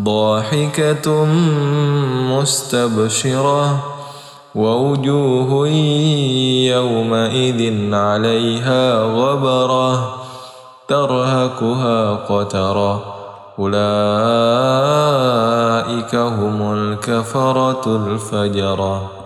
ضاحكة مستبشرة ووجوه يومئذ عليها غبرة ترهكها قترة أولئك هم الكفرة الفجرة